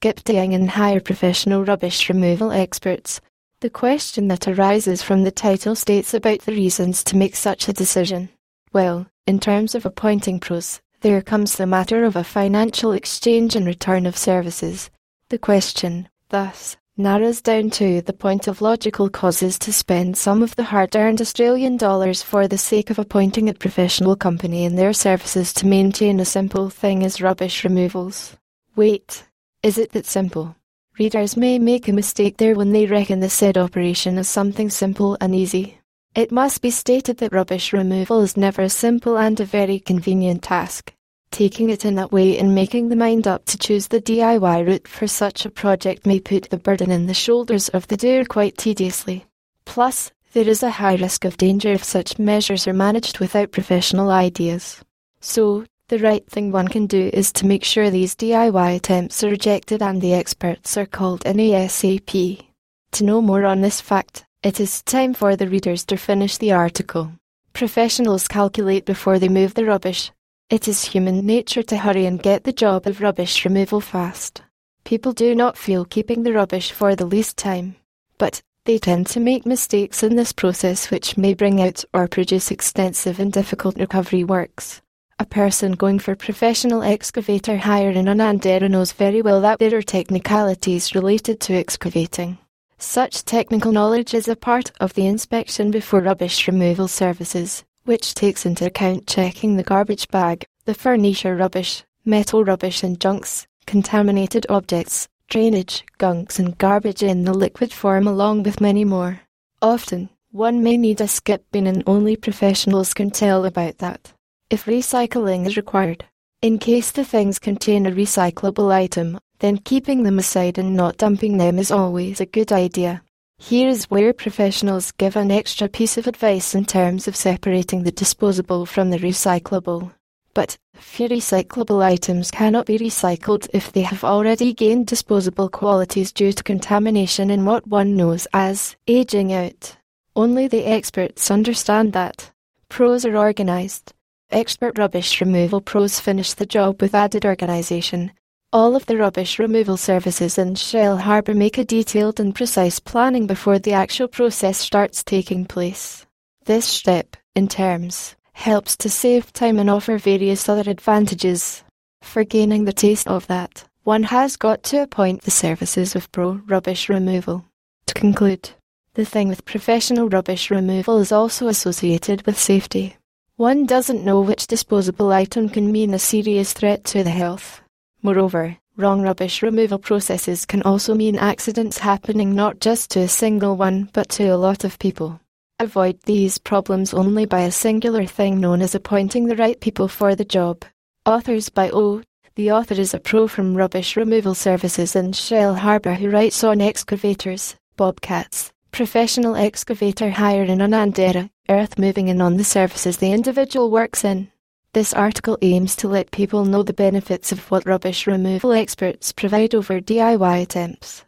skip dying and hire professional rubbish removal experts. The question that arises from the title states about the reasons to make such a decision. Well, in terms of appointing pros, there comes the matter of a financial exchange and return of services. The question, thus, narrows down to the point of logical causes to spend some of the hard earned Australian dollars for the sake of appointing a professional company in their services to maintain a simple thing as rubbish removals. Wait, is it that simple? Readers may make a mistake there when they reckon the said operation as something simple and easy. It must be stated that rubbish removal is never a simple and a very convenient task. Taking it in that way and making the mind up to choose the DIY route for such a project may put the burden in the shoulders of the doer quite tediously. Plus, there is a high risk of danger if such measures are managed without professional ideas. So, the right thing one can do is to make sure these DIY attempts are rejected and the experts are called in ASAP. To know more on this fact, it is time for the readers to finish the article. Professionals calculate before they move the rubbish. It is human nature to hurry and get the job of rubbish removal fast. People do not feel keeping the rubbish for the least time, but they tend to make mistakes in this process which may bring out or produce extensive and difficult recovery works. A person going for professional excavator hire in Unanderra knows very well that there are technicalities related to excavating. Such technical knowledge is a part of the inspection before rubbish removal services, which takes into account checking the garbage bag, the furniture rubbish, metal rubbish and junks, contaminated objects, drainage, gunks and garbage in the liquid form along with many more. Often, one may need a skip bin and only professionals can tell about that. If recycling is required, in case the things contain a recyclable item, then keeping them aside and not dumping them is always a good idea. Here is where professionals give an extra piece of advice in terms of separating the disposable from the recyclable. But few recyclable items cannot be recycled if they have already gained disposable qualities due to contamination in what one knows as aging out. Only the experts understand that. Pros are organised. Expert rubbish removal pros finish the job with added organisation, all of the rubbish removal services in Shellharbour make a detailed and precise planning before the actual process starts taking place. This step, in terms, helps to save time and offer various other advantages. For gaining the taste of that, one has got to appoint the services of pro rubbish removal. To conclude, the thing with professional rubbish removal is also associated with safety. One doesn't know which disposable item can mean a serious threat to the health, Moreover, wrong rubbish removal processes can also mean accidents happening not just to a single one but to a lot of people. Avoid these problems only by a singular thing known as appointing the right people for the job. Authors by O. The author is a pro from rubbish removal services in Shellharbour who writes on excavators, bobcats, professional excavator hire in Unanderra, earth moving in on the services the individual works in. This article aims to let people know the benefits of what rubbish removal experts provide over DIY attempts.